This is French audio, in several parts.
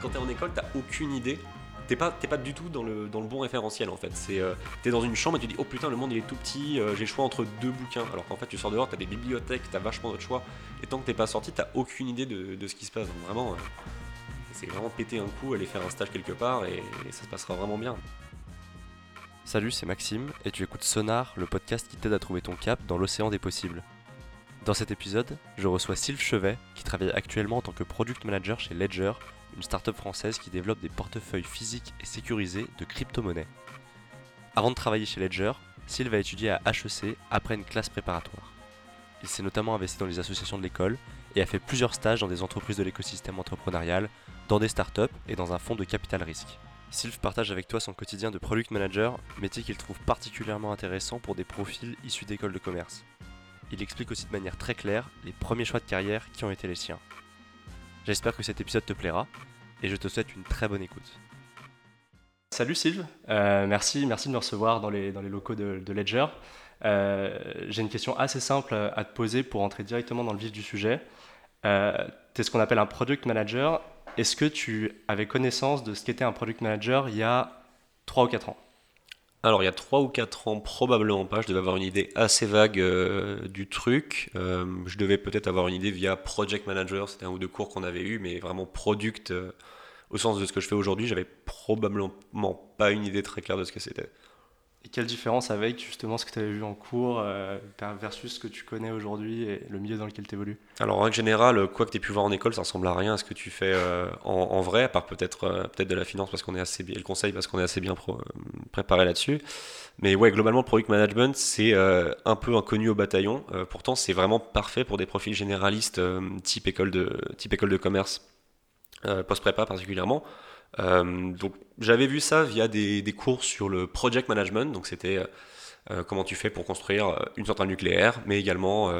quand tu es en école, tu aucune idée. T'es pas, pas du tout dans le, dans le bon référentiel en fait. C'est, euh, t'es dans une chambre et tu dis oh putain le monde il est tout petit, euh, j'ai le choix entre deux bouquins. Alors qu'en fait tu sors dehors, t'as des bibliothèques, t'as vachement d'autres choix. Et tant que t'es pas sorti, t'as aucune idée de, de, ce qui se passe. Donc vraiment, euh, c'est vraiment péter un coup, aller faire un stage quelque part et, et ça se passera vraiment bien. Salut, c'est Maxime et tu écoutes Sonar, le podcast qui t'aide à trouver ton cap dans l'océan des possibles. Dans cet épisode, je reçois Sylve Chevet, qui travaille actuellement en tant que product manager chez Ledger, une startup française qui développe des portefeuilles physiques et sécurisés de crypto-monnaies. Avant de travailler chez Ledger, Sylve a étudié à HEC après une classe préparatoire. Il s'est notamment investi dans les associations de l'école et a fait plusieurs stages dans des entreprises de l'écosystème entrepreneurial, dans des startups et dans un fonds de capital risque. Sylve partage avec toi son quotidien de product manager, métier qu'il trouve particulièrement intéressant pour des profils issus d'écoles de commerce il explique aussi de manière très claire les premiers choix de carrière qui ont été les siens. J'espère que cet épisode te plaira et je te souhaite une très bonne écoute. Salut Sylve, euh, merci, merci de me recevoir dans les, dans les locaux de, Ledger. Euh, j'ai une question assez simple à te poser pour entrer directement dans le vif du sujet. Euh, tu es ce qu'on appelle un product manager. Est-ce que tu avais connaissance de ce qu'était un product manager il y a 3 ou 4 ans? Alors il y a 3 ou 4 ans, probablement pas, je devais avoir une idée assez vague euh, du truc. Euh, je devais peut-être avoir une idée via Project Manager, c'était un ou deux cours qu'on avait eu, mais vraiment product euh, au sens de ce que je fais aujourd'hui, j'avais probablement pas une idée très claire de ce que c'était. Et quelle différence avec justement ce que tu avais vu en cours euh, versus ce que tu connais aujourd'hui et le milieu dans lequel tu évolues Alors en règle générale, quoi que tu aies pu voir en école, ça ressemble à rien à ce que tu fais euh, en, vrai, à part peut-être euh, peut-être de la finance parce qu'on est assez le conseil parce qu'on est assez bien préparé là-dessus. Mais ouais, globalement, le product management, c'est un peu inconnu au bataillon. pourtant, c'est vraiment parfait pour des profils généralistes type, école de, type école de commerce, post-prépa particulièrement. Euh, donc j'avais vu ça via des, cours sur le project management, donc c'était euh, euh, comment tu fais pour construire une centrale nucléaire, mais également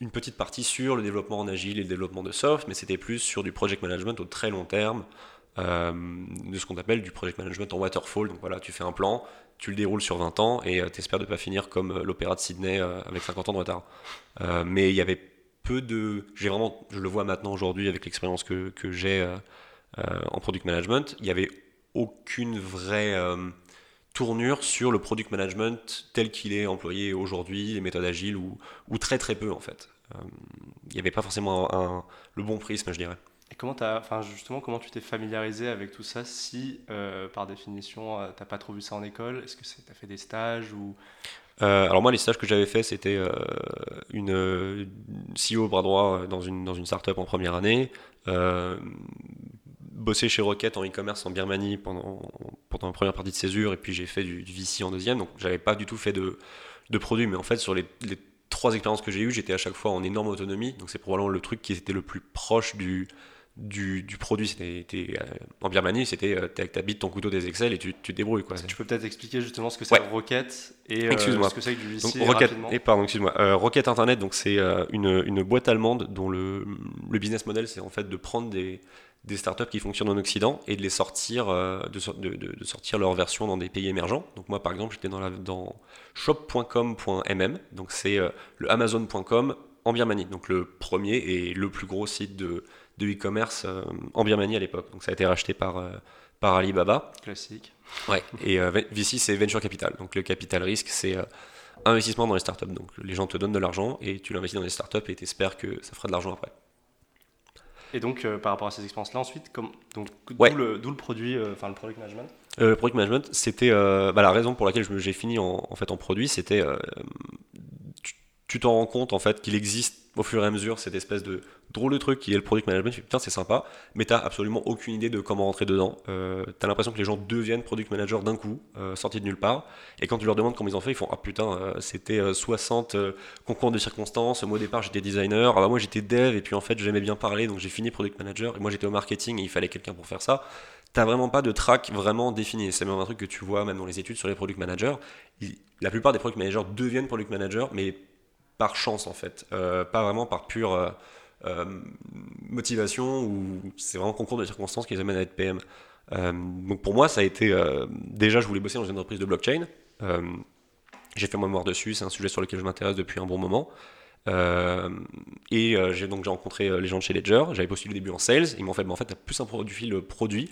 une petite partie sur le développement en agile et le développement de soft, mais c'était plus sur du project management au très long terme, de ce qu'on appelle du project management en waterfall. Donc voilà, tu fais un plan, tu le déroules sur 20 ans et tu espères de pas finir comme l'opéra de Sydney avec 50 ans de retard. mais il y avait peu de... J'ai vraiment, je le vois maintenant aujourd'hui avec l'expérience que, j'ai en product management, il n'y avait aucune vraie euh, tournure sur le product management tel qu'il est employé aujourd'hui, les méthodes agiles, ou, ou, très très peu en fait. Euh, il n'y avait pas forcément un, le bon prisme, je dirais. Et comment as, enfin justement, comment tu t'es familiarisé avec tout ça si, par définition, tu n'as pas trop vu ça en école? Est-ce que tu as fait des stages ou? Alors moi, les stages que j'avais fait, c'était une CEO bras droit dans une, dans une startup en première année, bossé chez Rocket en e-commerce en Birmanie pendant, pendant la première partie de césure, et puis j'ai fait du, VC en deuxième, donc j'avais pas du tout fait de, de produit, mais en fait sur les, trois expériences que j'ai eues, j'étais à chaque fois en énorme autonomie, donc c'est probablement le truc qui était le plus proche du, du, du produit. C'était euh, en Birmanie, c'était euh, bite, ton couteau, des Excel et tu, tu te débrouilles. Quoi. Tu peux peut-être expliquer justement ce que c'est Rocket et euh, ce que c'est que du VC donc, Rocket, et pardon, excuse-moi. Rocket Internet, donc c'est une, une, boîte allemande dont le, le business model, c'est en fait de prendre des des startups qui fonctionnent en Occident et de les sortir, euh, de, de, sortir leur version dans des pays émergents. Donc moi par exemple j'étais dans, la, dans shop.com.mm, donc c'est euh, le amazon.com en Birmanie, donc le premier et le plus gros site de, e-commerce euh, en Birmanie à l'époque. Donc ça a été racheté par, par Alibaba. Classique. Ouais, et VC c'est Venture Capital, donc le capital risque c'est investissement dans les startups. Donc les gens te donnent de l'argent et tu l'investis dans les startups et tu espères que ça fera de l'argent après. Et donc, euh, par rapport à ces expériences-là, ensuite, comme, donc, d'où, le, le, produit, euh, enfin le product management euh, Le product management, c'était bah, la raison pour laquelle j'ai fini en, en, fait en produit, c'était tu t'en rends compte en fait qu'il existe au fur et à mesure cette espèce de drôle de truc qui est le product management. Putain, c'est sympa, mais t'as absolument aucune idée de comment rentrer dedans. Euh, t'as l'impression que les gens deviennent product manager d'un coup, euh, sortis de nulle part. Et quand tu leur demandes comment ils ont fait, ils font Ah putain, euh, c'était 60 concours de circonstances. Moi au départ j'étais designer, ah bah moi j'étais dev, et puis en fait j'aimais bien parler, donc j'ai fini product manager. Et moi j'étais au marketing et il fallait quelqu'un pour faire ça. T'as vraiment pas de track vraiment défini. C'est même un truc que tu vois même dans les études sur les product managers. la plupart des product managers deviennent product managers, mais par chance en fait, euh, pas vraiment par pure euh, euh, motivation ou c'est vraiment concours de circonstances qui les amènent à être PM. donc pour moi, ça a été déjà, je voulais bosser dans une entreprise de blockchain. j'ai fait mon mémoire dessus, c'est un sujet sur lequel je m'intéresse depuis un bon moment. et j'ai donc j'ai rencontré les gens de chez Ledger. J'avais postulé au début en sales. Ils m'ont fait, mais en fait, tu as plus un profil produit.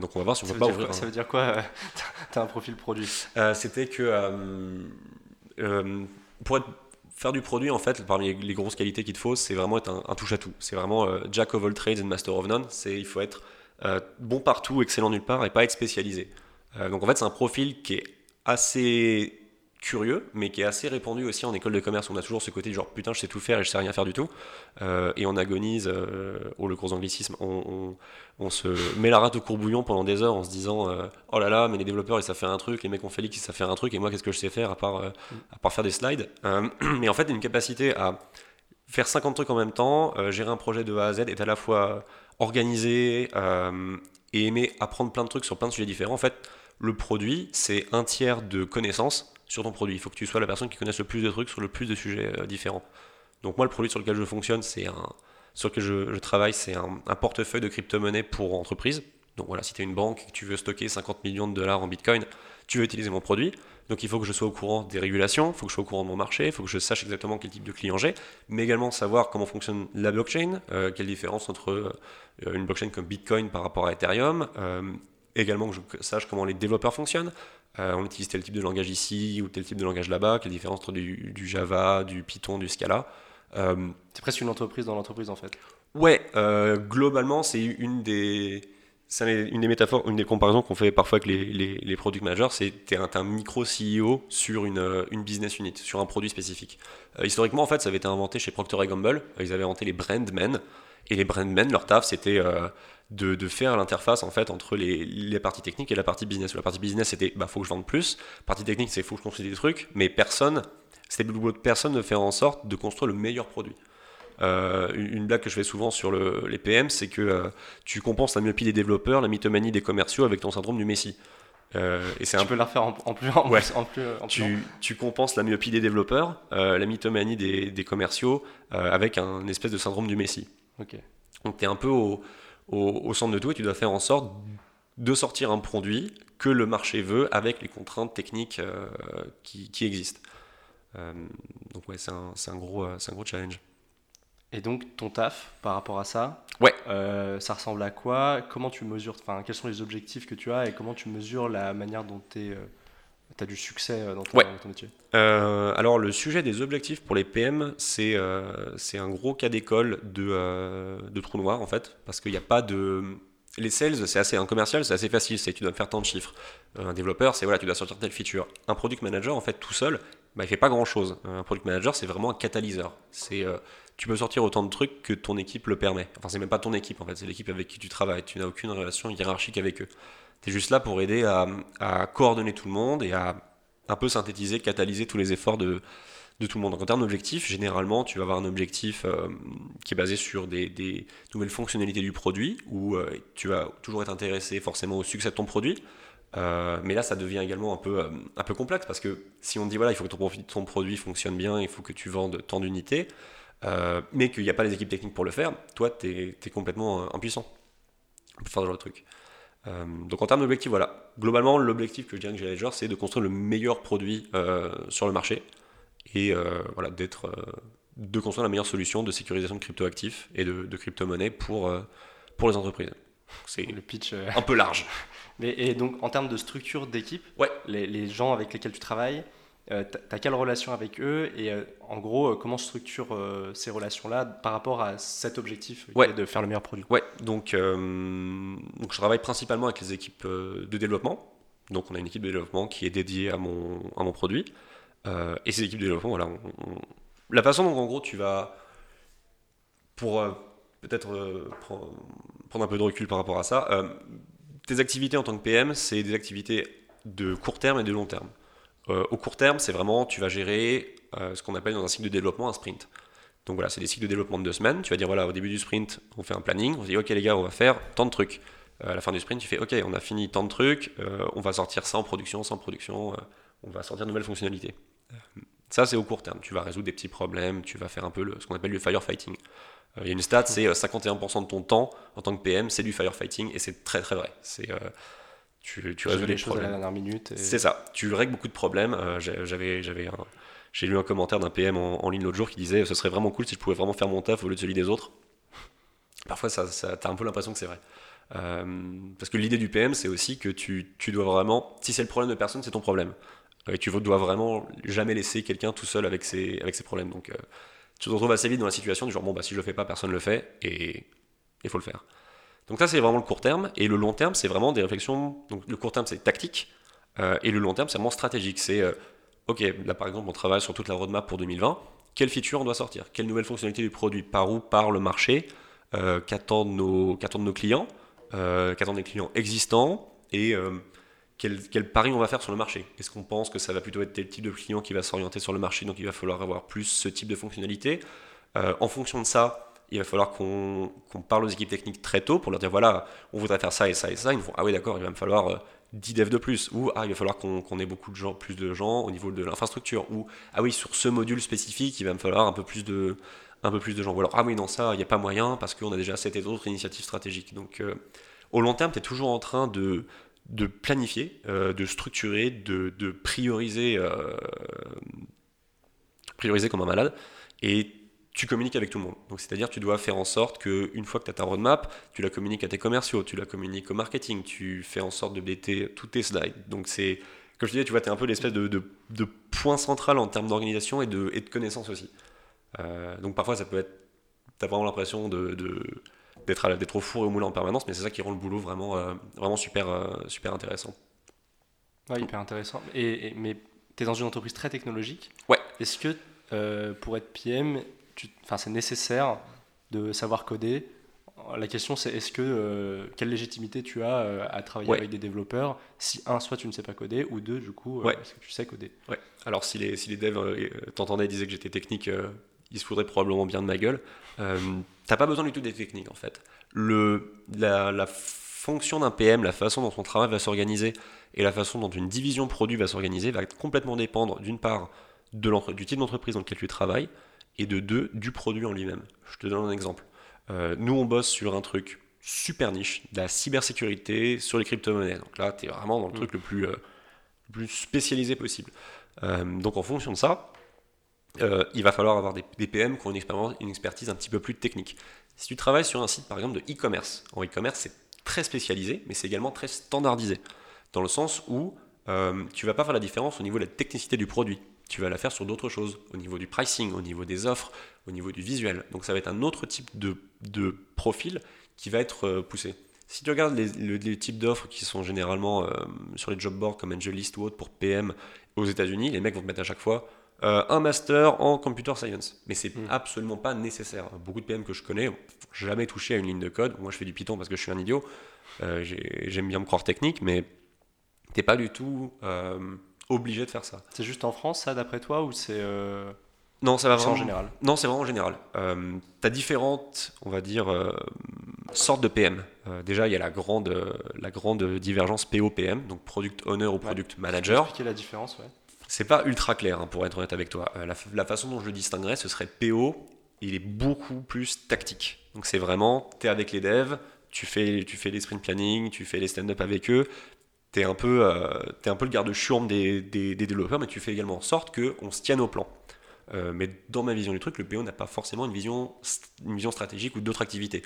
donc on va voir si on ça peut pas ouvrir. Ça veut dire quoi Tu as un profil produit? C'était que pour être faire du produit, en fait, parmi les, grosses qualités qu'il te faut, c'est vraiment être un, touche-à-tout. C'est vraiment euh, Jack of all trades and master of none. C'est, il faut être euh, bon partout, excellent nulle part et pas être spécialisé. Euh, donc en fait, c'est un profil qui est assez curieux, mais qui est assez répandu aussi en école de commerce. On a toujours ce côté genre putain, je sais tout faire et je sais rien faire du tout. Euh, et on agonise, euh, au le cours d'anglicisme, on, se met la rate au courbouillon pendant des heures en se disant euh, oh là là, mais les développeurs ils savent faire un truc, les mecs ont fait ils savent faire un truc, et moi qu'est-ce que je sais faire à part, à part faire des slides? mais en fait, une capacité à faire 50 trucs en même temps, gérer un projet de A à Z est à la fois organisé et aimer apprendre plein de trucs sur plein de sujets différents. En fait, le produit, c'est un tiers de connaissances sur ton produit. Il faut que tu sois la personne qui connaisse le plus de trucs sur le plus de sujets euh, différents. Donc moi, le produit sur lequel je fonctionne, c'est un, sur lequel je, travaille, c'est un, portefeuille de crypto-monnaie pour entreprise. Donc voilà, si tu es une banque et que tu veux stocker 50 millions de dollars en Bitcoin, tu veux utiliser mon produit. Donc il faut que je sois au courant des régulations, il faut que je sois au courant de mon marché, il faut que je sache exactement quel type de client j'ai, mais également savoir comment fonctionne la blockchain, euh, quelle différence entre euh, une blockchain comme Bitcoin par rapport à Ethereum, également que je sache comment les développeurs fonctionnent, euh, on utilise tel type de langage ici ou tel type de langage là-bas, quelle différence entre du, Java, du Python, du Scala. Euh, c'est presque une entreprise dans l'entreprise en fait. Ouais, euh, globalement, c'est une des, une des métaphores, une des comparaisons qu'on fait parfois avec les, les, product managers, c'est un, micro CEO sur une, une, business unit, sur un produit spécifique. historiquement, en fait, ça avait été inventé chez Procter Gamble. Ils avaient inventé les brandmen. Et les brandmen, leur taf, c'était de, faire l'interface en fait entre les, les, parties techniques et la partie business. La partie business c'était bah faut que je vende plus, la partie technique c'est faut que je construise des trucs, mais personne, c'était le boulot de personne de faire en sorte de construire le meilleur produit. Euh, une blague que je fais souvent sur le, les PM, c'est que euh, tu compenses la myopie des développeurs, la mythomanie des commerciaux avec ton syndrome du Messi. Euh, et c'est tu un... peux la refaire en, plus, en, ouais. en plus, tu, tu, compenses la myopie des développeurs, la mythomanie des, des commerciaux avec un espèce de syndrome du Messi. Ok. Donc tu es un peu au, au, centre de tout et tu dois faire en sorte de sortir un produit que le marché veut avec les contraintes techniques euh, qui, existent. Euh, donc ouais, c'est un, un, gros, euh, un gros challenge. Et donc ton taf par rapport à ça, ouais. ça ressemble à quoi? Comment tu mesures, enfin quels sont les objectifs que tu as et comment tu mesures la manière dont tu es tu as du succès dans ton, métier Alors, le sujet des objectifs pour les PM, c'est c'est un gros cas d'école de, de trou noir, en fait, parce qu'il n'y a pas de les sales, c'est assez un commercial, c'est assez facile, c'est tu dois faire tant de chiffres. Un développeur, c'est voilà, tu dois sortir telle feature. Un product manager, en fait, tout seul, bah, il fait pas grand chose. Un product manager, c'est vraiment un catalyseur. C'est euh, tu peux sortir autant de trucs que ton équipe le permet. Enfin, c'est même pas ton équipe en fait, c'est l'équipe avec qui tu travailles. Tu n'as aucune relation hiérarchique avec eux. Tu es juste là pour aider à, coordonner tout le monde et à un peu synthétiser, catalyser tous les efforts de, de tout le monde. Donc, en termes d'objectifs, généralement, tu vas avoir un objectif euh, qui est basé sur des, nouvelles fonctionnalités du produit, où euh, tu vas toujours être intéressé forcément au succès de ton produit. Euh, mais là, ça devient également un peu, un peu complexe parce que si on dit voilà, il faut que ton, ton produit fonctionne bien, il faut que tu vendes tant d'unités, mais qu'il n'y a pas les équipes techniques pour le faire, toi, tu es, complètement impuissant pour faire ce genre de truc. Donc en termes d'objectifs, voilà. Globalement, l'objectif que je dirais que j'ai à c'est de construire le meilleur produit sur le marché et euh, voilà, d'être, euh, de construire la meilleure solution de sécurisation de cryptoactifs et de, de crypto-monnaie pour, euh, pour les entreprises. C'est le pitch un peu large. Mais, et donc, en termes de structure d'équipe, ouais. les, les, gens avec lesquels tu travailles, euh, tu as quelle relation avec eux et en gros, comment structure ces relations-là par rapport à cet objectif ouais. de faire le meilleur produit? Ouais, donc, donc je travaille principalement avec les équipes de développement. Donc on a une équipe de développement qui est dédiée à mon, à mon produit. Euh, et ces équipes de développement, voilà, la façon dont en gros tu vas, pour euh, peut-être euh, prendre, un peu de recul par rapport à ça, tes activités en tant que PM, c'est des activités de court terme et de long terme. Au court terme, c'est vraiment, tu vas gérer ce qu'on appelle dans un cycle de développement un sprint. Donc voilà, c'est des cycles de développement de deux semaines. Tu vas dire, voilà, au début du sprint, on fait un planning, on se dit, ok les gars, on va faire tant de trucs. à la fin du sprint, tu fais, ok, on a fini tant de trucs, on va sortir ça en production, en production, on va sortir de nouvelles fonctionnalités. Ça, c'est au court terme. Tu vas résoudre des petits problèmes, tu vas faire un peu ce qu'on appelle le firefighting. Euh, il y a une stat, c'est 51% euh, de ton temps en tant que PM, c'est du firefighting, et c'est très très vrai. C'est, euh, tu, tu résous les choses à la dernière minute. C'est ça. Tu règles beaucoup de problèmes. j'avais, j'avais J'ai lu un commentaire d'un PM en, ligne l'autre jour qui disait ce serait vraiment cool si je pouvais vraiment faire mon taf au lieu de celui des autres. Parfois, ça, ça t'as un peu l'impression que c'est vrai. Euh, parce que l'idée du PM, c'est aussi que tu, tu, dois vraiment, si c'est le problème de personne, c'est ton problème. Et tu dois vraiment jamais laisser quelqu'un tout seul avec ses, avec ses problèmes. Donc, tu te retrouves assez vite dans la situation du genre, bon, bah, si je le fais pas, personne le fait, et il faut le faire. Donc ça, c'est vraiment le court terme. Et le long terme, c'est vraiment des réflexions. Donc le court terme, c'est tactique. Euh, et le long terme, c'est vraiment stratégique. C'est, euh, ok, là par exemple, on travaille sur toute la roadmap pour 2020. Quelle feature on doit sortir? Quelle nouvelle fonctionnalité du produit? Par où? Par le marché? Euh, Qu'attendent nos, nos, clients? Qu'attendent les clients existants? Et quel, quel, pari on va faire sur le marché? Est-ce qu'on pense que ça va plutôt être tel type de client qui va s'orienter sur le marché Donc il va falloir avoir plus ce type de fonctionnalité? en fonction de ça, il va falloir qu'on parle aux équipes techniques très tôt pour leur dire voilà, on voudrait faire ça et ça et ça. Ils font ah oui, d'accord, il va me falloir 10 euh, devs de plus. Ou ah, il va falloir qu'on ait beaucoup de gens, plus de gens au niveau de l'infrastructure. Ou ah oui, sur ce module spécifique, il va me falloir un peu plus de, un peu plus de gens. Ou alors ah oui, non, ça, il n'y a pas moyen parce qu'on a déjà cette et d'autres initiatives stratégiques. Donc euh, au long terme, tu es toujours en train de, de planifier, euh, de structurer, de, de prioriser, prioriser comme un malade. Et tu communiques avec tout le monde. Donc c'est-à-dire tu dois faire en sorte que une fois que tu as ta roadmap, tu la communiques à tes commerciaux, tu la communiques au marketing, tu fais en sorte de bêter tous tes slides. Donc c'est comme je disais, tu vois, tu es un peu l'espèce de, de, point central en termes d'organisation et de, et de connaissances aussi. Euh, donc parfois ça peut être, tu as vraiment l'impression de, d'être, d'être au four et au moulin en permanence, mais c'est ça qui rend le boulot vraiment, euh, vraiment super, euh, super intéressant. Ouais, hyper intéressant. Et, mais tu es dans une entreprise très technologique. Ouais. Est-ce que pour être PM, enfin, c'est nécessaire de savoir coder. La question c'est est-ce que euh, quelle légitimité tu as euh, à travailler avec des développeurs si un soit tu ne sais pas coder ou deux du coup euh, est-ce que tu sais coder? Ouais. Alors si les, si les devs t'entendaient et disaient que j'étais technique, ils se foudraient probablement bien de ma gueule. T'as pas besoin du tout des techniques en fait. Le, la, la fonction d'un PM, la façon dont son travail va s'organiser et la façon dont une division produit va s'organiser va complètement dépendre d'une part de du type d'entreprise dans lequel tu travailles, et de deux, du produit en lui-même. Je te donne un exemple. Euh, nous, on bosse sur un truc super niche, de la cybersécurité sur les crypto-monnaies. Donc là, tu es vraiment dans le truc le plus, euh, plus spécialisé possible. Euh, donc en fonction de ça, il va falloir avoir des, PM qui ont une, une expertise un petit peu plus technique. Si tu travailles sur un site, par exemple, de e-commerce, en e-commerce, c'est très spécialisé, mais c'est également très standardisé, dans le sens où tu vas pas faire la différence au niveau de la technicité du produit tu vas la faire sur d'autres choses, au niveau du pricing, au niveau des offres, au niveau du visuel. Donc ça va être un autre type de, de profil qui va être euh, poussé. Si tu regardes les, types d'offres qui sont généralement euh, sur les job boards comme AngelList ou autre pour PM aux États-Unis, les mecs vont te mettre à chaque fois euh, un master en computer science. Mais c'est mm. absolument pas nécessaire. Beaucoup de PM que je connais n'ont jamais touché à une ligne de code. Moi, je fais du Python parce que je suis un idiot. J'aime bien me croire technique, mais t'es pas du tout obligé de faire ça. C'est juste en France, ça, d'après toi, ou c'est euh, non, ça va vraiment en général. Non, c'est vraiment en général. Euh, tu as différentes, on va dire, euh, sortes de PM. déjà, il y a la grande, la grande divergence PO-PM, donc Product Owner ou Product Manager. Expliquer la différence, ouais. C'est pas ultra clair, hein, pour être honnête avec toi. La, la, façon dont je le distinguerais, ce serait PO, il est beaucoup plus tactique. Donc c'est vraiment, tu es avec les devs, tu fais, tu fais les sprint planning, tu fais les stand-up avec eux, tu es, un peu, euh, un peu le garde-chourme des, des, développeurs, mais tu fais également en sorte qu'on se tienne au plan. Euh, mais dans ma vision du truc, le PO n'a pas forcément une vision, une vision stratégique ou d'autres activités.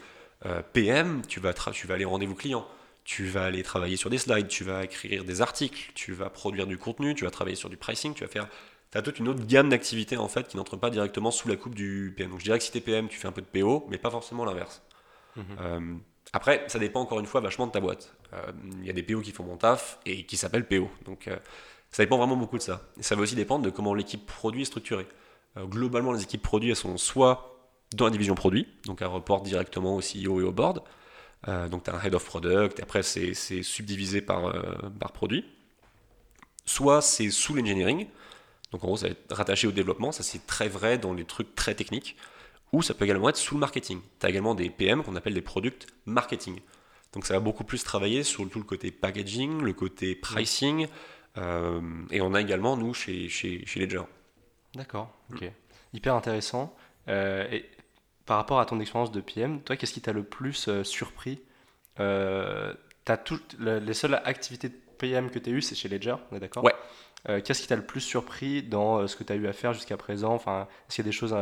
Euh, PM, tu vas, tu vas aller rendez-vous client, tu vas aller travailler sur des slides, tu vas écrire des articles, tu vas produire du contenu, tu vas travailler sur du pricing, tu vas faire. Tu as toute une autre gamme d'activités en fait qui n'entrent pas directement sous la coupe du PM. Donc je dirais que si tu es PM, tu fais un peu de PO, mais pas forcément l'inverse. Mmh. Après, ça dépend encore une fois vachement de ta boîte. Euh, il y a des PO qui font mon taf et qui s'appellent PO. Donc euh, ça dépend vraiment beaucoup de ça. Et ça va aussi dépendre de comment l'équipe produit est structurée. Euh, globalement, les équipes produits, elles sont soit dans la division produit, donc elles reportent directement au CEO et au board. donc tu as un head of product, et après c'est subdivisé par, par produit. Soit c'est sous l'engineering, donc en gros ça va être rattaché au développement, ça c'est très vrai dans les trucs très techniques ou ça peut également être sous le marketing. Tu as également des PM qu'on appelle des product marketing. Donc ça va beaucoup plus travailler sur tout le côté packaging, le côté pricing, euh, et on a également, nous, chez, chez, chez Ledger. D'accord, ok. Hyper intéressant. Euh, et par rapport à ton expérience de PM, toi, qu'est-ce qui t'a le plus euh, surpris? As toutes les seules activités de PM que tu as eues, c'est chez Ledger, on est d'accord? Ouais. Qu'est-ce qui t'a le plus surpris dans ce que tu as eu à faire jusqu'à présent? Enfin, Est-ce qu'il y a des choses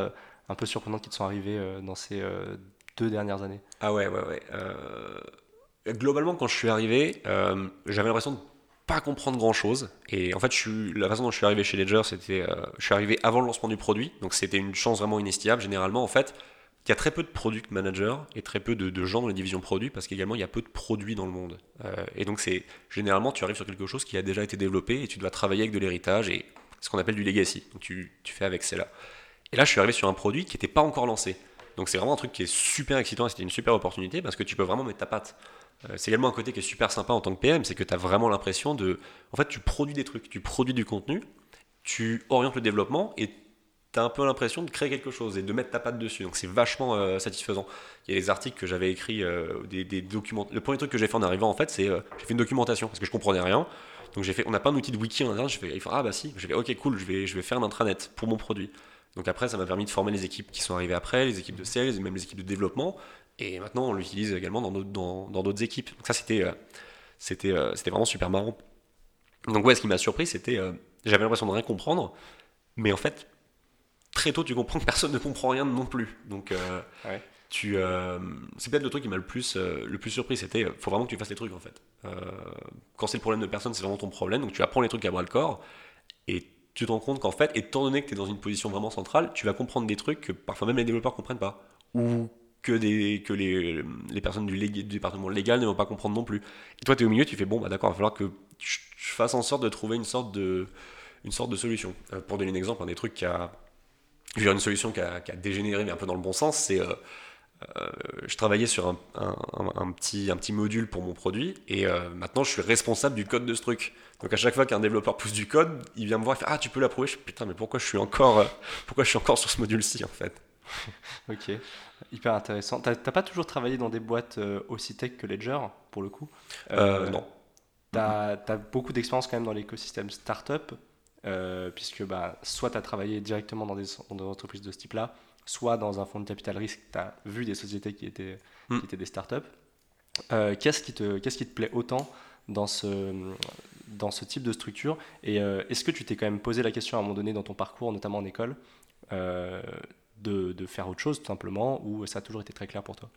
un peu surprenantes qui te sont arrivées dans ces deux dernières années Ah ouais, ouais, ouais. globalement, quand je suis arrivé, j'avais l'impression de pas comprendre grand chose. Et en fait, la façon dont je suis arrivé chez Ledger, c'était. je suis arrivé avant le lancement du produit, donc c'était une chance vraiment inestimable. Généralement, en fait, il y a très peu de product managers et très peu de, gens dans les divisions produits parce qu'également il y a peu de produits dans le monde. Euh, et donc c'est généralement tu arrives sur quelque chose qui a déjà été développé et tu dois travailler avec de l'héritage et ce qu'on appelle du legacy. Donc tu, tu fais avec cela. Et là je suis arrivé sur un produit qui n'était pas encore lancé. Donc c'est vraiment un truc qui est super excitant et c'était une super opportunité parce que tu peux vraiment mettre ta patte. Euh, c'est également un côté qui est super sympa en tant que PM, c'est que tu as vraiment l'impression de... En fait tu produis des trucs, tu produis du contenu, tu orientes le développement et tu as un peu l'impression de créer quelque chose et de mettre ta patte dessus. Donc c'est vachement euh, satisfaisant. Il y a des articles que j'avais écrits, euh, des, documents. Le premier truc que j'ai fait en arrivant, en fait, c'est euh, j'ai fait une documentation parce que je comprenais rien. Donc j'ai fait, on n'a pas un outil de wiki en interne. Je fais, ah bah si. J'ai fait, ok cool, je vais, je vais faire un intranet pour mon produit. Donc après, ça m'a permis de former les équipes qui sont arrivées après, les équipes de sales, et même les équipes de développement. Et maintenant, on l'utilise également dans d'autres dans, dans équipes. Donc ça, c'était c'était c'était vraiment super marrant. Donc ouais, ce qui m'a surpris, c'était j'avais l'impression de rien comprendre, mais en fait, très tôt, tu comprends que personne ne comprend rien non plus. Donc, euh, tu, euh, c'est peut-être le truc qui m'a le plus, euh, le plus surpris. C'était, faut vraiment que tu fasses les trucs en fait. quand c'est le problème de personne, c'est vraiment ton problème. Donc, tu apprends les trucs à bras le corps et tu te rends compte qu'en fait, étant donné que tu es dans une position vraiment centrale, tu vas comprendre des trucs que parfois même les développeurs comprennent pas ou que, des, que les, les personnes du, département légal ne vont pas comprendre non plus. Et toi, tu es au milieu, tu fais bon, bah d'accord, il va falloir que je, fasse en sorte de trouver une sorte de, une sorte de solution. pour donner un exemple, un des trucs qui a j'ai une solution qui a, dégénéré, mais un peu dans le bon sens. C'est, euh, euh, je travaillais sur un, un, petit, un petit module pour mon produit, et euh, maintenant je suis responsable du code de ce truc. Donc à chaque fois qu'un développeur pousse du code, il vient me voir et fait Ah, tu peux l'approuver? Je Putain, mais pourquoi je suis encore, pourquoi je suis encore sur ce module-ci en fait? Ok, hyper intéressant. T'as pas toujours travaillé dans des boîtes aussi tech que Ledger, pour le coup? Non. T'as as beaucoup d'expérience quand même dans l'écosystème startup. Euh, puisque bah, soit tu as travaillé directement dans des, entreprises de ce type-là, soit dans un fonds de capital risque, tu as vu des sociétés qui étaient, qui hmm. étaient des startups. Euh, qu'est-ce qui, te, qu'est-ce qui te plaît autant dans ce, dans ce type de structure? Et euh, est-ce que tu t'es quand même posé la question à un moment donné dans ton parcours, notamment en école, de, de, faire autre chose tout simplement, ou ça a toujours été très clair pour toi?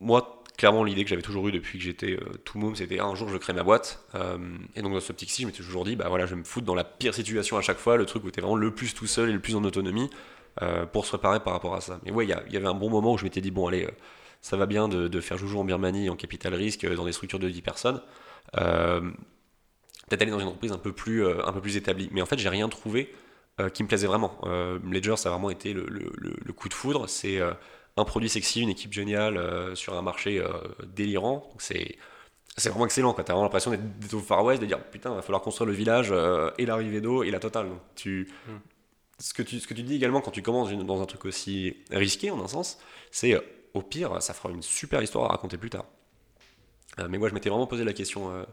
Moi, clairement, l'idée que j'avais toujours eue depuis que j'étais euh, tout môme, c'était un jour je crée ma boîte. Euh, et donc dans ce petit ci je m'étais toujours dit, bah voilà, je vais me foutre dans la pire situation à chaque fois, le truc où tu es vraiment le plus tout seul et le plus en autonomie, euh, pour se préparer par rapport à ça. Mais ouais, il y, avait un bon moment où je m'étais dit, bon, allez, ça va bien de, faire joujou en Birmanie, en capital risque, dans des structures de 10 personnes. Peut-être aller dans une entreprise un peu plus, un peu plus établie. Mais en fait, j'ai rien trouvé qui me plaisait vraiment. Ledger, ça a vraiment été le, coup de foudre. C'est un produit sexy, une équipe géniale euh, sur un marché euh, délirant. C'est c'est vraiment excellent. Tu as vraiment l'impression d'être au Far West, de dire putain, il va falloir construire le village euh, et l'arrivée d'eau et la totale. hmm. Ce, que tu, ce que tu dis également quand tu commences dans un truc aussi risqué, en un sens, c'est au pire, ça fera une super histoire à raconter plus tard. mais moi, je m'étais vraiment posé la question,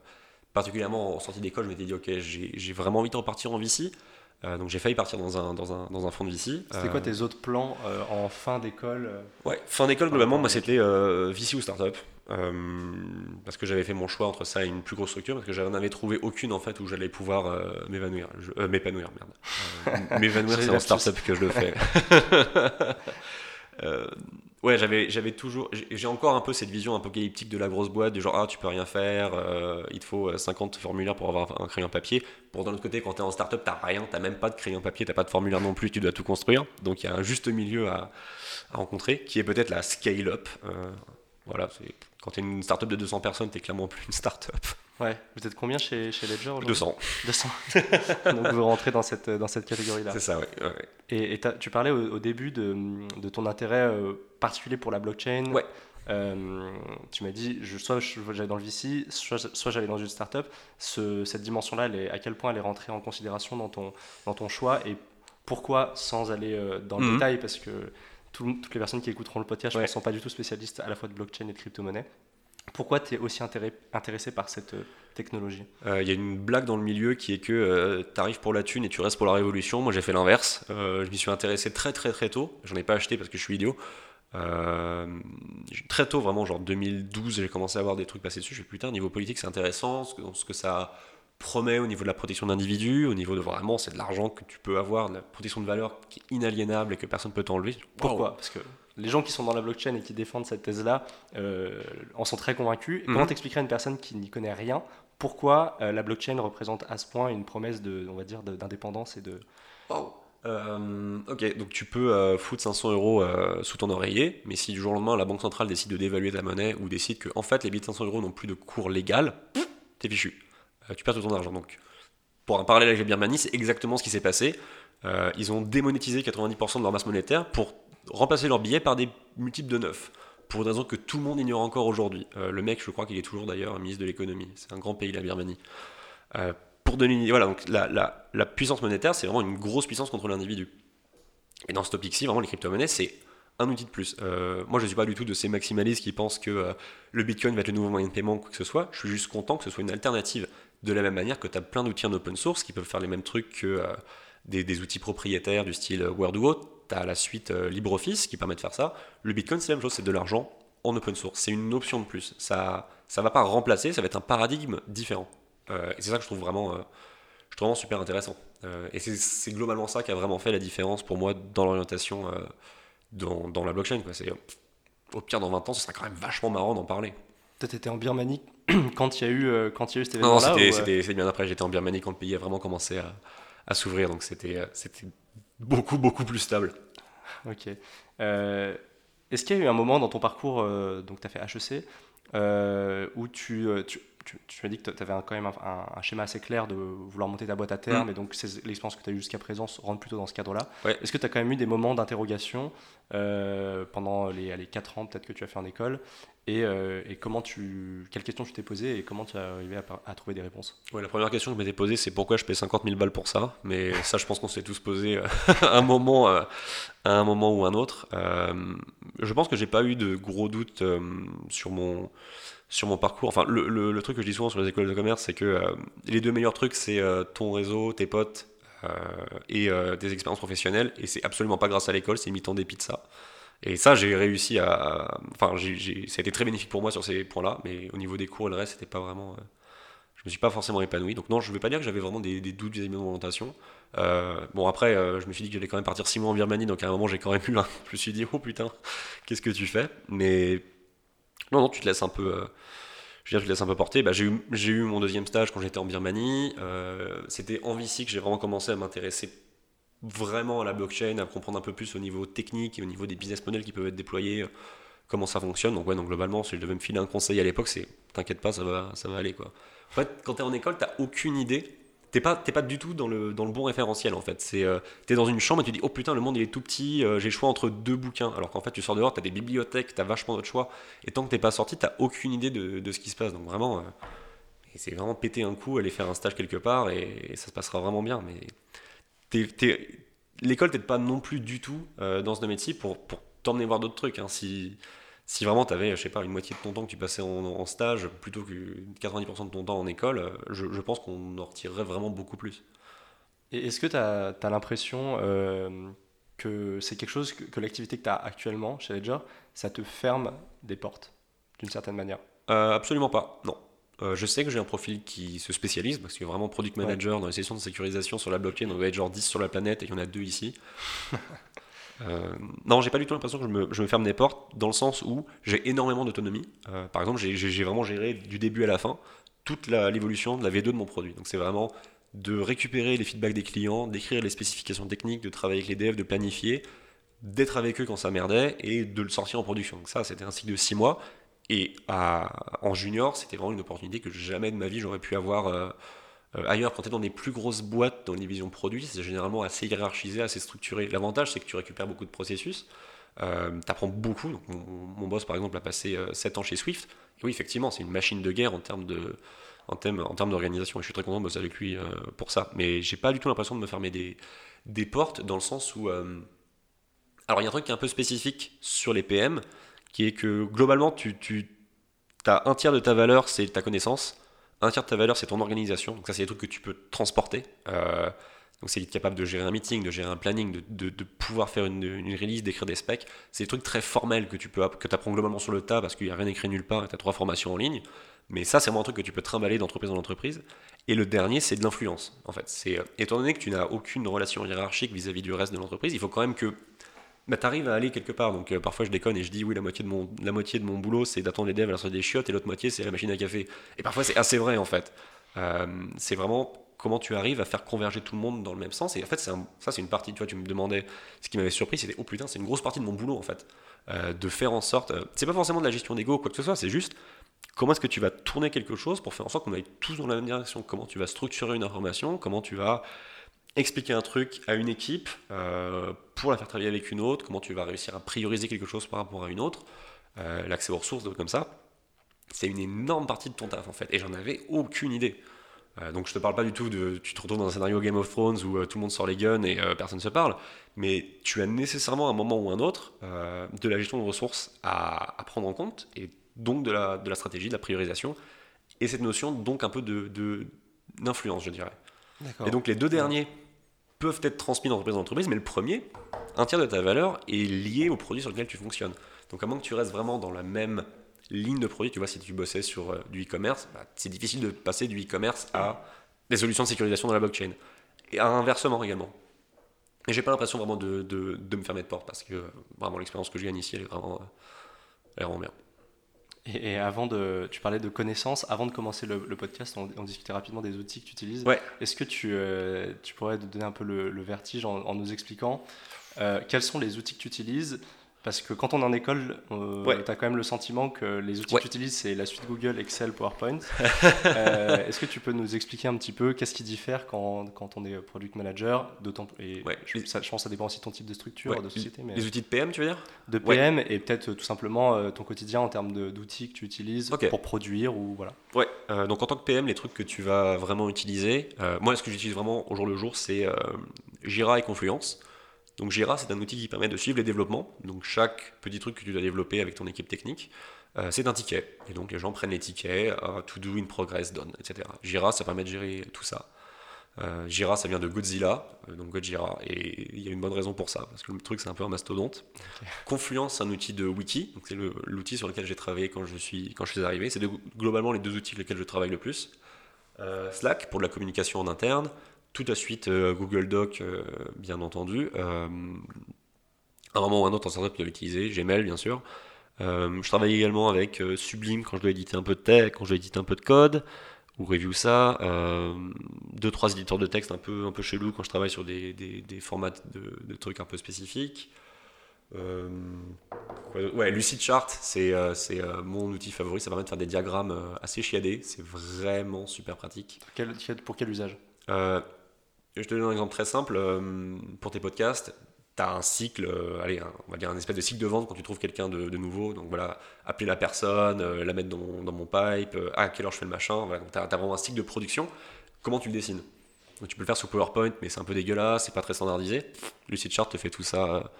particulièrement en sortie d'école, je m'étais dit, ok, j'ai vraiment envie de repartir en VC. Euh, donc j'ai failli partir dans un, dans un, dans un fonds de VC. C'était quoi euh, tes autres plans euh, en fin d'école Ouais, fin d'école globalement, moi c'était VC ou startup. Parce que j'avais fait mon choix entre ça et une plus grosse structure, parce que j'en avais trouvé aucune en fait où j'allais pouvoir m'évanouir. m'épanouir, merde. m'évanouir, c'est en startup que je le fais. ouais, j'avais, j'avais toujours, j'ai encore un peu cette vision apocalyptique de la grosse boîte, du genre ah tu peux rien faire, euh, il te faut 50 euh, formulaires pour avoir un crayon papier. Pour d'un autre côté, quand tu es en startup, t'as rien, t'as même pas de crayon papier, t'as pas de formulaire non plus, tu dois tout construire. Donc il y a un juste milieu à, rencontrer, qui est peut-être la scale up. Euh, voilà, c'est quand tu es une startup de 200 personnes, tu clairement plus une startup. Ouais, vous êtes combien chez, chez Ledger 200. 200. Donc vous rentrez dans cette, dans cette catégorie-là. C'est ça, oui. Et, tu parlais au, début de, de, ton intérêt euh, particulier pour la blockchain. Ouais. Euh, tu m'as dit, je, soit j'allais dans le VC, soit, soit j'allais dans une startup. Ce, cette dimension-là, à quel point elle est rentrée en considération dans ton, dans ton choix et pourquoi, sans aller euh, dans le mhm. détail, parce que toutes les personnes qui écouteront le podcast ne sont pas du tout spécialistes à la fois de blockchain et de crypto-monnaie. Pourquoi tu es aussi intéressé par cette euh, technologie? Euh, Il y a une blague dans le milieu qui est que euh, tu arrives pour la thune et tu restes pour la révolution. Moi j'ai fait l'inverse. je m'y suis intéressé très très très tôt. J'en ai pas acheté parce que je suis idiot. très tôt, vraiment, genre 2012, j'ai commencé à voir des trucs passer dessus. Je me suis putain, niveau politique c'est intéressant, ce que, ce que ça promet au niveau de la protection d'individus, au niveau de vraiment, c'est de l'argent que tu peux avoir, de la protection de valeur qui est inaliénable et que personne ne peut t'enlever. Pourquoi Parce que les gens qui sont dans la blockchain et qui défendent cette thèse-là euh, en sont très convaincus. Comment mhm. t'expliquerais à une personne qui n'y connaît rien pourquoi euh, la blockchain représente à ce point une promesse de, on va dire, d'indépendance et de. Euh, ok, donc tu peux foutre 500 euros sous ton oreiller, mais si du jour au lendemain la banque centrale décide de dévaluer ta monnaie ou décide que en fait les billets de 500 euros n'ont plus de cours légal, t'es fichu. Tu perds tout ton argent. Donc, pour un parallèle avec la Birmanie, c'est exactement ce qui s'est passé. ils ont démonétisé 90% de leur masse monétaire pour remplacer leurs billets par des multiples de 9 pour une raison que tout le monde ignore encore aujourd'hui. Euh, le mec, je crois qu'il est toujours d'ailleurs ministre de l'économie. C'est un grand pays, la Birmanie. Euh, pour donner voilà, donc la, la, puissance monétaire, c'est vraiment une grosse puissance contre l'individu. Et dans ce topic-ci, vraiment, les crypto-monnaies, c'est un outil de plus. Euh, moi, je ne suis pas du tout de ces maximalistes qui pensent que le Bitcoin va être le nouveau moyen de paiement ou quoi que ce soit. Je suis juste content que ce soit une alternative. De la même manière que tu as plein d'outils en open source qui peuvent faire les mêmes trucs que des, des, outils propriétaires du style Word ou autre tu as la suite euh, LibreOffice qui permet de faire ça. Le Bitcoin, c'est la même chose, c'est de l'argent en open source. C'est une option de plus. Ça ça va pas remplacer, ça va être un paradigme différent. Euh, et c'est ça que je trouve vraiment, euh, je trouve vraiment super intéressant. et c'est globalement ça qui a vraiment fait la différence pour moi dans l'orientation dans, la blockchain. Au pire, dans 20 ans, ce sera quand même vachement marrant d'en parler. Tu étais en Birmanie quand il y, a eu, quand il y a eu cet événement-là Non, c'était bien après. J'étais en Birmanie quand le pays a vraiment commencé à, à s'ouvrir. Donc c'était beaucoup, beaucoup plus stable. Ok. Euh, est-ce qu'il y a eu un moment dans ton parcours, euh, donc tu as fait HEC, euh, où tu, tu, tu, as dit que tu avais quand même un, schéma assez clair de vouloir monter ta boîte à terme, mm. et donc l'expérience que tu as eue jusqu'à présent rentre plutôt dans ce cadre-là. Est-ce que tu as quand même eu des moments d'interrogation pendant les, les 4 ans peut-être que tu as fait en école euh, et, comment tu, quelles questions tu t'es posées et comment tu es arrivé à, trouver des réponses? Ouais, La première question que je m'étais posée, c'est pourquoi je paie 50 000 balles pour ça? Mais ça, je pense qu'on s'est tous posé euh, à, un moment, euh, à un moment ou un autre. je pense que j'ai pas eu de gros doutes sur, mon, sur mon parcours. Enfin, le, le, truc que je dis souvent sur les écoles de commerce, c'est que les deux meilleurs trucs, c'est ton réseau, tes potes et tes expériences professionnelles. Et c'est absolument pas grâce à l'école, c'est imitant des pizzas. Et ça, j'ai réussi à. Enfin, ça a été très bénéfique pour moi sur ces points-là, mais au niveau des cours et le reste, c'était pas vraiment. Euh, je me suis pas forcément épanoui. Donc, non, je veux pas dire que j'avais vraiment des, doutes vis-à-vis de mon orientation. Euh, bon, après, euh, je me suis dit que j'allais quand même partir six mois en Birmanie, donc à un moment, j'ai quand même eu un. Je me suis dit, oh putain, qu'est-ce que tu fais? Mais. Non, non, tu te laisses un peu. je veux dire, tu te laisses un peu porter. Bah, j'ai, eu, eu mon deuxième stage quand j'étais en Birmanie. c'était en VC que j'ai vraiment commencé à m'intéresser vraiment à la blockchain, à comprendre un peu plus au niveau technique et au niveau des business models qui peuvent être déployés, euh, comment ça fonctionne. Donc ouais, donc globalement, si je devais me filer un conseil à l'époque, c'est t'inquiète pas, ça va, ça va aller quoi. En fait, quand t'es en école, t'as aucune idée. T'es pas, pas du tout dans le, dans le bon référentiel en fait. C'est, euh, t'es dans une chambre et tu dis oh putain le monde il est tout petit, euh, j'ai le choix entre deux bouquins. Alors qu'en fait tu sors dehors, t'as des bibliothèques, t'as vachement d'autres choix. Et tant que t'es pas sorti, t'as aucune idée de, de, ce qui se passe. Donc vraiment, c'est vraiment péter un coup, aller faire un stage quelque part et, ça se passera vraiment bien. Mais l'école t'aide pas non plus du tout euh, dans ce métier pour, pour t'emmener voir d'autres trucs. Hein. Si vraiment tu avais, je sais pas, une moitié de ton temps que tu passais en, stage plutôt que 90% de ton temps en école, euh, je, pense qu'on en retirerait vraiment beaucoup plus. Et est-ce que tu as, l'impression euh, que c'est quelque chose que, l'activité que tu as actuellement chez Ledger, ça te ferme des portes d'une certaine manière? Absolument pas, non. Euh, je sais que j'ai un profil qui se spécialise, parce a vraiment product manager dans les sessions de sécurisation sur la blockchain, on va être genre 10 sur la planète et il y en a deux ici. euh, non, j'ai pas du tout l'impression que je me, ferme des portes, dans le sens où j'ai énormément d'autonomie. Euh, par exemple, j'ai vraiment géré du début à la fin toute l'évolution de la V2 de mon produit. Donc c'est vraiment de récupérer les feedbacks des clients, d'écrire les spécifications techniques, de travailler avec les devs, de planifier, d'être avec eux quand ça merdait et de le sortir en production. Donc ça, c'était un cycle de 6 mois. Et en junior, c'était vraiment une opportunité que jamais de ma vie j'aurais pu avoir euh, ailleurs. Quand tu es dans des plus grosses boîtes, dans les divisions produits, c'est généralement assez hiérarchisé, assez structuré. L'avantage, c'est que tu récupères beaucoup de processus. Euh, tu apprends beaucoup. mon, boss, par exemple, a passé 7 ans chez Swift. Oui, effectivement, c'est une machine de guerre en termes de en termes, en termes d'organisation. Et je suis très content de bosser avec lui pour ça. Mais j'ai pas du tout l'impression de me fermer des, des portes dans le sens où. alors, il y a un truc qui est un peu spécifique sur les PM qui est que globalement, tu, tu as un tiers de ta valeur, c'est ta connaissance, un tiers de ta valeur, c'est ton organisation. Donc ça, c'est des trucs que tu peux transporter. Euh, Donc c'est être capable de gérer un meeting, de gérer un planning, de, de, pouvoir faire une, une release, d'écrire des specs. C'est des trucs très formels que tu peux que apprends globalement sur le tas parce qu'il n'y a rien écrit nulle part et tu as trois formations en ligne. Mais ça, c'est vraiment un truc que tu peux trimballer d'entreprise en entreprise. Et le dernier, c'est de l'influence. En fait, c'est euh, étant donné que tu n'as aucune relation hiérarchique vis-à-vis du reste de l'entreprise, il faut quand même que bah, tu arrives à aller quelque part. Donc euh, parfois je déconne et je dis oui, la moitié de mon, la moitié de mon boulot c'est d'attendre les devs à la sortie des chiottes et l'autre moitié c'est la machine à café. Et parfois c'est assez vrai en fait. Euh, c'est vraiment comment tu arrives à faire converger tout le monde dans le même sens. Et en fait, ça c'est une partie, tu vois, tu me demandais, ce qui m'avait surpris, c'était oh putain, c'est une grosse partie de mon boulot en fait. de faire en sorte, c'est pas forcément de la gestion d'ego ou quoi que ce soit, c'est juste comment est-ce que tu vas tourner quelque chose pour faire en sorte qu'on aille tous dans la même direction? Comment tu vas structurer une information? Comment tu vas expliquer un truc à une équipe euh, pour la faire travailler avec une autre Comment tu vas réussir à prioriser quelque chose par rapport à une autre euh, L'accès aux ressources, comme ça. C'est une énorme partie de ton taf en fait. Et j'en avais aucune idée. Euh, donc je te parle pas du tout de tu te retrouves dans un scénario Game of Thrones où tout le monde sort les guns et personne ne se parle, mais tu as nécessairement un moment ou un autre de la gestion de ressources à, à, prendre en compte et donc de la, de la stratégie, de la priorisation, et cette notion donc un peu de, d'influence, je dirais. Et donc les deux derniers peuvent être transmis d'entreprise en entreprise, mais le premier, un tiers de ta valeur est lié au produit sur lequel tu fonctionnes. Donc à moins que tu restes vraiment dans la même ligne de produit, tu vois, si tu bossais sur euh, du e-commerce, bah, c'est difficile de passer du e-commerce à des solutions de sécurisation dans la blockchain. Et inversement également. Et j'ai pas l'impression vraiment de, de, de, me fermer de porte parce que euh, vraiment l'expérience que je gagne ici, elle est vraiment, euh, elle est vraiment bien. Et, avant de, tu parlais de connaissances. Avant de commencer le, podcast, on, discutait rapidement des outils que tu utilises. Ouais. Est-ce que tu, euh, tu pourrais te donner un peu le, vertige en, nous expliquant euh, quels sont les outils que tu utilises parce que quand on est en école, euh, tu as quand même le sentiment que les outils que tu utilises, c'est la suite Google, Excel, PowerPoint. Euh, est-ce que tu peux nous expliquer un petit peu qu'est-ce qui diffère quand, quand on est product manager et je, ça, je, pense que ça dépend aussi de ton type de structure, de société. Mais les outils de PM, tu veux dire? De PM et peut-être tout simplement euh, ton quotidien en termes d'outils que tu utilises pour produire ou voilà. Ouais, donc en tant que PM, les trucs que tu vas vraiment utiliser, moi ce que j'utilise vraiment au jour le jour, c'est Jira et Confluence. Donc Jira, c'est un outil qui permet de suivre les développements. Donc chaque petit truc que tu dois développer avec ton équipe technique, euh, c'est un ticket. Et donc les gens prennent les tickets, euh, to do, in progress, done, etc. Jira, ça permet de gérer tout ça. Euh, Jira, ça vient de Godzilla, donc Gojira, et il y a une bonne raison pour ça, parce que le truc c'est un peu un mastodonte. Confluence, c'est un outil de wiki, donc c'est l'outil sur lequel j'ai travaillé quand je suis, quand je suis arrivé. C'est globalement les deux outils sur lesquels je travaille le plus. Slack pour de la communication en interne, tout à suite euh, Google Doc, euh, bien entendu. Euh, à un moment ou un autre en startup, je dois l'utiliser. Gmail, bien sûr. je travaille également avec Sublime quand je dois éditer un peu de texte, quand je dois éditer un peu de code, ou review ça. deux, trois éditeurs de texte un peu, un peu chelou quand je travaille sur des, des, formats de, trucs un peu spécifiques. ouais, Lucidchart, c'est c'est mon outil favori. Ça permet de faire des diagrammes assez chiadés. C'est vraiment super pratique. pour quel usage? Je te donne un exemple très simple. Euh, pour tes podcasts, tu as un cycle, euh, allez, on va dire un espèce de cycle de vente quand tu trouves quelqu'un de, nouveau. Donc voilà, appeler la personne, euh, la mettre dans mon, dans mon pipe, à quelle heure je fais le machin. Voilà, tu as, vraiment un cycle de production. Comment tu le dessines? Donc, Tu peux le faire sur PowerPoint, mais c'est un peu dégueulasse, c'est pas très standardisé. Lucidchart te fait tout ça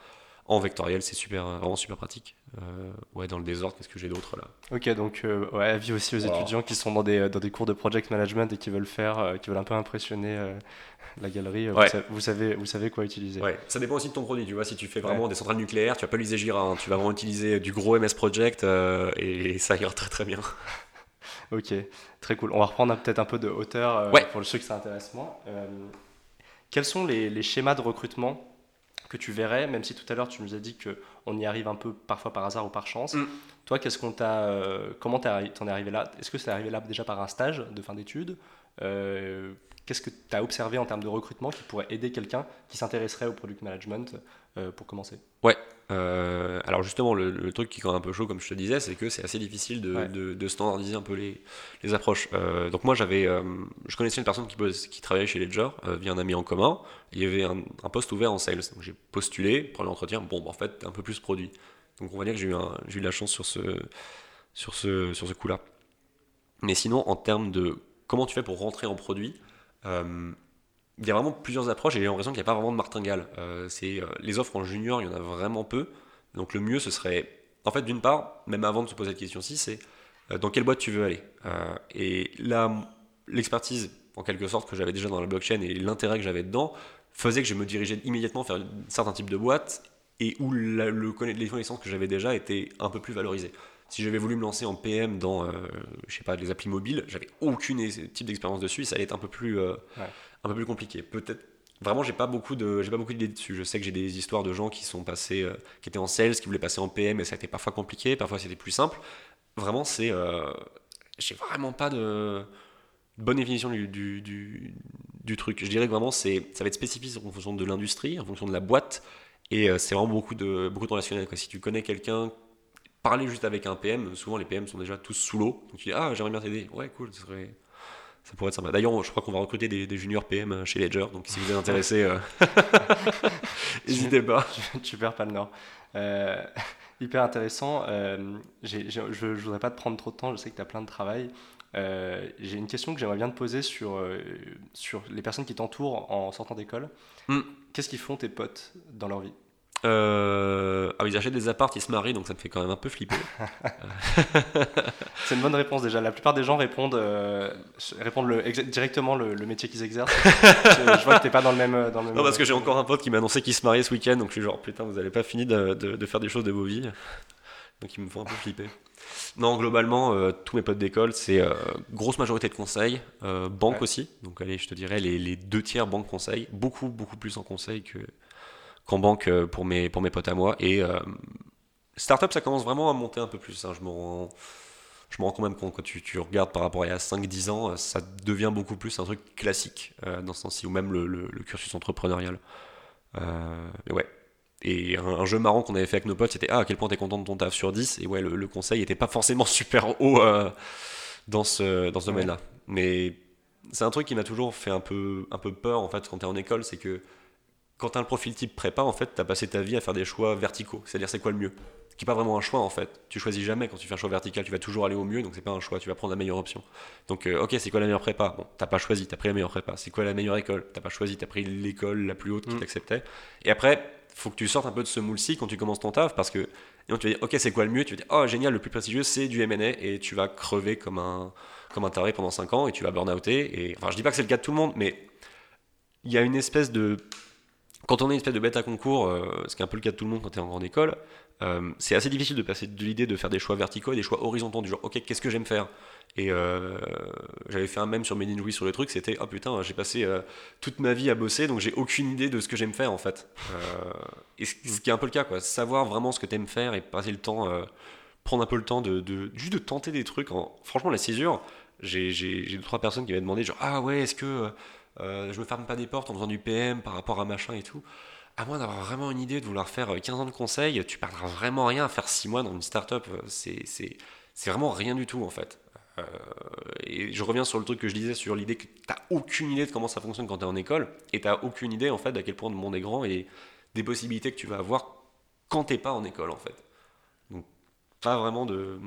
en vectoriel, c'est super, vraiment super pratique. Euh, ouais, dans le désordre, qu'est-ce que j'ai d'autre là? Ok, donc euh, ouais, avis aussi aux étudiants qui sont dans des, dans des cours de project management et qui veulent faire, euh, qui veulent un peu impressionner la galerie. Vous, savez, vous savez quoi utiliser. Ouais, ça dépend aussi de ton produit. Tu vois, si tu fais vraiment des centrales nucléaires, tu vas pas utiliser Jira, hein. tu vas vraiment utiliser du gros MS Project et ça ira très très bien. ok, très cool. On va reprendre peut-être un peu de hauteur pour ceux que ça intéresse moins. quels sont les, les schémas de recrutement que tu verrais, même si tout à l'heure tu nous as dit qu'on y arrive un peu parfois par hasard ou par chance. Mm. Toi, qu'est-ce qu'on t'a, euh, comment t'en es arrivé là? Est-ce que c'est arrivé là déjà par un stage de fin d'études? Euh, Qu'est-ce que tu as observé en termes de recrutement qui pourrait aider quelqu'un qui s'intéresserait au product management euh, pour commencer? Ouais, euh, alors justement, le, truc qui est quand même un peu chaud, comme je te disais, c'est que c'est assez difficile de, standardiser un peu les, approches. Euh, donc moi, j'avais, je connaissais une personne qui, qui travaillait chez Ledger via un ami en commun. Il y avait un, poste ouvert en sales. Donc j'ai postulé pour l'entretien. Bon, bah, en fait, un peu plus produit. Donc on va dire que j'ai eu, eu de la chance sur ce, sur ce, sur ce coup-là. Mais sinon, en termes de comment tu fais pour rentrer en produit, il y a vraiment plusieurs approches et j'ai l'impression qu'il n'y a pas vraiment de martingale. Euh, c'est, euh, les offres en junior, il y en a vraiment peu. Donc le mieux, ce serait, en fait, d'une part, même avant de se poser cette question-ci, c'est dans quelle boîte tu veux aller. et là, l'expertise en quelque sorte, que j'avais déjà dans la blockchain et l'intérêt que j'avais dedans, faisait que je me dirigeais immédiatement vers un certain type de boîte et où le, les connaissances que j'avais déjà étaient un peu plus valorisées. Si j'avais voulu me lancer en PM dans, euh, je sais pas, les applis mobiles, j'avais aucune type d'expérience dessus, ça allait être un peu plus, euh, un peu plus compliqué. Peut-être, vraiment, j'ai pas beaucoup de, j'ai pas beaucoup d'idées dessus. Je sais que j'ai des histoires de gens qui sont passés, euh, qui étaient en sales, qui voulaient passer en PM, et ça a été parfois compliqué, parfois c'était plus simple. Vraiment, c'est, j'ai vraiment pas de bonne définition du, du, du, truc. Je dirais que vraiment, c'est, ça va être spécifique en fonction de l'industrie, en fonction de la boîte, et c'est vraiment beaucoup de, beaucoup de relationnel. Quoi. Si tu connais quelqu'un parler juste avec un PM, souvent les PM sont déjà tous sous l'eau. Donc tu dis, ah, j'aimerais bien t'aider. Ouais, cool, ça, serait... ça pourrait être sympa. D'ailleurs, je crois qu'on va recruter des, juniors PM chez Ledger. Donc si vous êtes intéressé, euh, n'hésitez pas. Tu, perds pas le nord. Euh, hyper intéressant. Euh, je ne voudrais pas te prendre trop de temps, je sais que tu as plein de travail. J'ai une question que j'aimerais bien te poser sur, sur les personnes qui t'entourent en sortant d'école. Hmm. Qu'est-ce qu'ils font tes potes dans leur vie? Euh, ah ils achètent des apparts, ils se marient, donc ça me fait quand même un peu flipper. c'est une bonne réponse déjà. La plupart des gens répondent, euh, répondent le, directement le, métier qu'ils exercent. je, vois que t'es pas dans le même. Dans le même non, parce que j'ai encore un pote qui m'a annoncé qu'il se mariait ce week-end, donc je suis genre putain, vous avez pas fini de, de, faire des choses de vos vies. Donc ils me font un peu flipper. Non, globalement, euh, tous mes potes d'école, c'est euh, grosse majorité de conseils, banque aussi. Donc allez, je te dirais les, les deux tiers banque conseil, beaucoup beaucoup plus en conseil que qu'en banque euh, pour mes, pour mes potes à moi. Et euh, startup, ça commence vraiment à monter un peu plus. Hein. Je me rends je me rends quand même compte, quand tu, tu regardes par rapport à il y a 5-10 ans, euh, ça devient beaucoup plus un truc classique dans ce sens-ci, ou même le, le, cursus entrepreneurial. mais ouais. Et un, jeu marrant qu'on avait fait avec nos potes, c'était Ah, à quel point t'es content de ton taf sur 10 Et ouais, le, conseil était pas forcément super haut dans ce, dans ce domaine-là. Mais c'est un truc qui m'a toujours fait un peu, un peu peur en fait quand t'es en école, c'est que quand tu as le profil type prépa, en fait, tu as passé ta vie à faire des choix verticaux. C'est-à-dire, c'est quoi le mieux? Qui n'est pas vraiment un choix, en fait. Tu choisis jamais quand tu fais un choix vertical, tu vas toujours aller au mieux, donc c'est pas un choix, tu vas prendre la meilleure option. Donc, euh, ok, c'est quoi la meilleure prépa? Bon, t'as pas choisi, t'as pris la meilleure prépa. C'est quoi la meilleure école? T'as pas choisi, t'as pris l'école la plus haute qui mm. t'acceptait. Et après, faut que tu sortes un peu de ce moule-ci quand tu commences ton taf, parce que donc tu vas dire, ok, c'est quoi le mieux? Tu vas dire, oh, génial, le plus prestigieux, c'est du M&A, et tu vas crever comme un, comme un taré pendant 5 ans, et tu vas burn-outer. Et, enfin, je dis pas que c'est le cas de tout le monde, mais il y a une espèce de quand on est une espèce de bête à concours, euh, ce qui est un peu le cas de tout le monde quand tu es en grande école, euh, c'est assez difficile de passer de l'idée de faire des choix verticaux et des choix horizontaux, du genre, ok, qu'est-ce que j'aime faire? Et euh, j'avais fait un même sur Made sur le truc, c'était, oh putain, j'ai passé toute ma vie à bosser, donc j'ai aucune idée de ce que j'aime faire en fait. et ce, qui est un peu le cas, quoi. Savoir vraiment ce que tu aimes faire et passer le temps, prendre un peu le temps de, de, juste de tenter des trucs. En... Franchement, la césure, j'ai deux, trois personnes qui m'avaient demandé, genre, ah ouais, est-ce que euh, je me ferme pas des portes en faisant du PM par rapport à machin et tout. À moins d'avoir vraiment une idée de vouloir faire 15 ans de conseil, tu perdras vraiment rien à faire 6 mois dans une startup. C'est, c'est, c'est vraiment rien du tout en fait. Euh, et je reviens sur le truc que je disais sur l'idée que tu n'as aucune idée de comment ça fonctionne quand tu es en école et tu n'as aucune idée en fait d'à quel point le monde est grand et des possibilités que tu vas avoir quand t'es pas en école en fait. Donc pas vraiment de...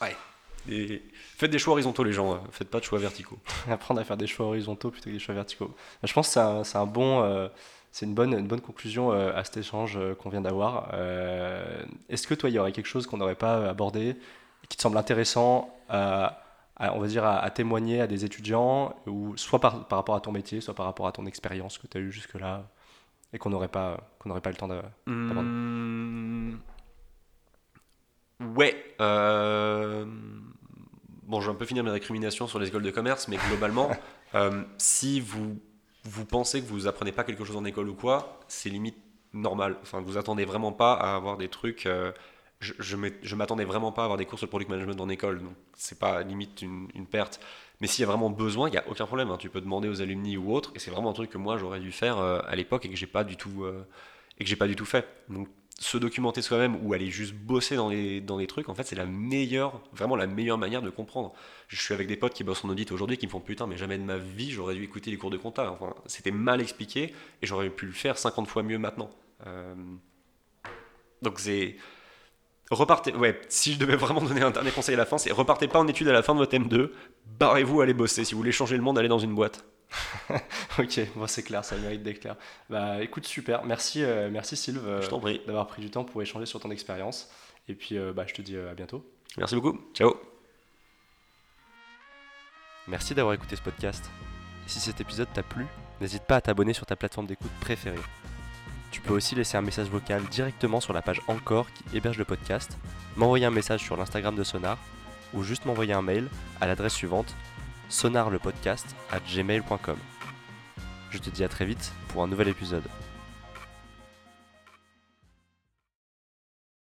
Ouais, Faites des choix horizontaux, les gens. Faites pas de choix verticaux. Apprendre à faire des choix horizontaux plutôt que des choix verticaux. Je pense que c'est un, bon. Euh, c'est une bonne, une bonne conclusion euh, à cet échange euh, qu'on vient d'avoir. Est-ce que toi, il y aurait quelque chose qu'on n'aurait pas abordé qui te semble intéressant à, on va dire, à, témoigner à des étudiants, ou soit par, par, rapport à ton métier, soit par rapport à ton expérience que tu as eue jusque-là, et qu'on n'aurait pas, qu'on n'aurait pas le temps d'aborder? Mmh... Ouais. Bon, je vais un peu finir mes récriminations sur les écoles de commerce, mais globalement, euh, si vous, vous pensez que vous apprenez pas quelque chose en école ou quoi, c'est limite normal. Enfin, vous attendez vraiment pas à avoir des trucs. Euh, je, je m'attendais vraiment pas à avoir des cours sur le product management en école, donc c'est pas limite une, perte. Mais s'il y a vraiment besoin, il n'y a aucun problème. Hein. Tu peux demander aux alumni ou autres, et c'est vraiment un truc que moi j'aurais dû faire euh, à l'époque et que j'ai pas du tout et que j'ai pas du tout fait. Donc se documenter soi-même ou aller juste bosser dans les, dans les trucs, en fait, c'est la meilleure, vraiment la meilleure manière de comprendre. Je suis avec des potes qui bossent en audit aujourd'hui qui me font putain, mais jamais de ma vie j'aurais dû écouter les cours de compta. Enfin, c'était mal expliqué et j'aurais pu le faire 50 fois mieux maintenant. Euh, donc c'est. Repartez. Ouais, si je devais vraiment donner un dernier conseil à la fin, c'est repartez pas en études à la fin de votre M2, barrez-vous, allez bosser. Si vous voulez changer le monde, allez dans une boîte. ok, bon, c'est clair, ça mérite d'être clair. Bah écoute, super, merci, euh, merci Sylve euh, d'avoir pris du temps pour échanger sur ton expérience. Et puis euh, bah, je te dis à bientôt. Merci beaucoup, ciao. Merci d'avoir écouté ce podcast. Si cet épisode t'a plu, n'hésite pas à t'abonner sur ta plateforme d'écoute préférée. Tu peux aussi laisser un message vocal directement sur la page Encore qui héberge le podcast, m'envoyer un message sur l'Instagram de Sonar ou juste m'envoyer un mail à l'adresse suivante sonarlepodcast at gmail.com. Je te dis à très vite pour un nouvel épisode.